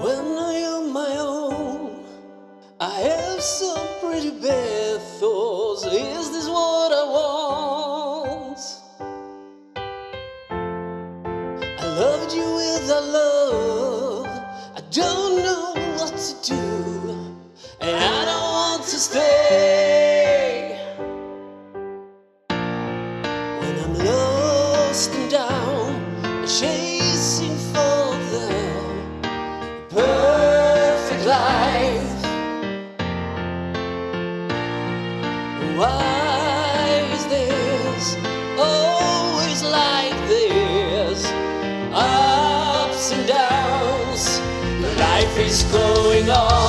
When I am my own, I have some pretty bad thoughts. Is this what I want? I loved you with a love. I don't know what to do, and I don't want to stay. Always like this? Ups and downs, life is going on.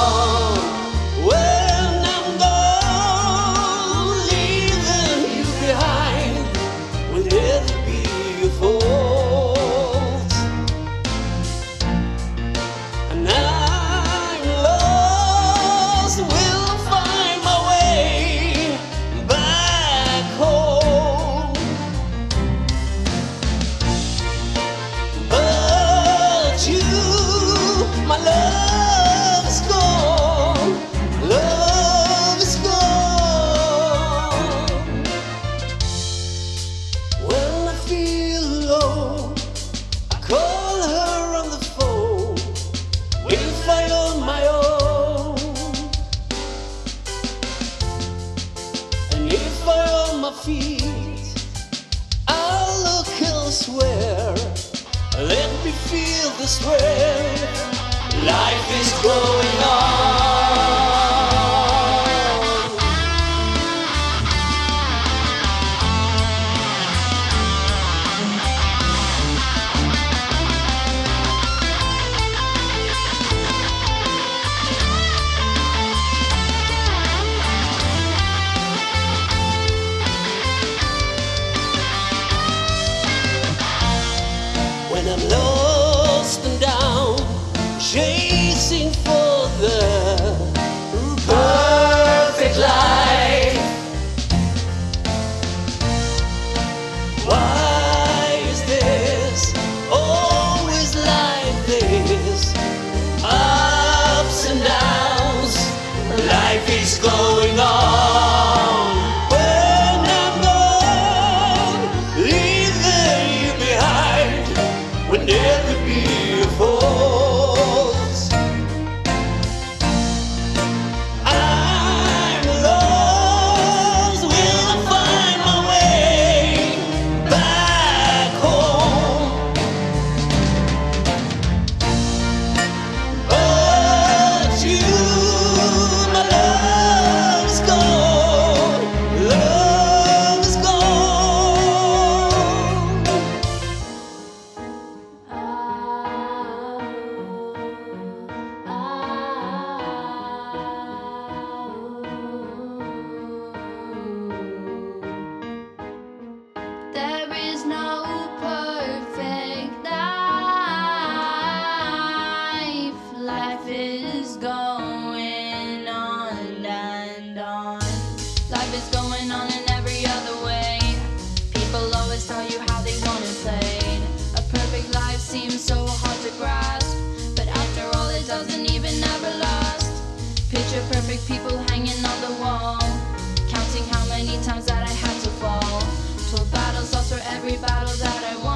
My feet, I'll look elsewhere. Let me feel this way. Life is going on. life is going on and on. Life is going on in every other way. People always tell you how they want it played. A perfect life seems so hard to grasp, but after all, it doesn't even ever last. Picture perfect people hanging on the wall, counting how many times that I had to fall. Twelve battles lost for every battle that I won.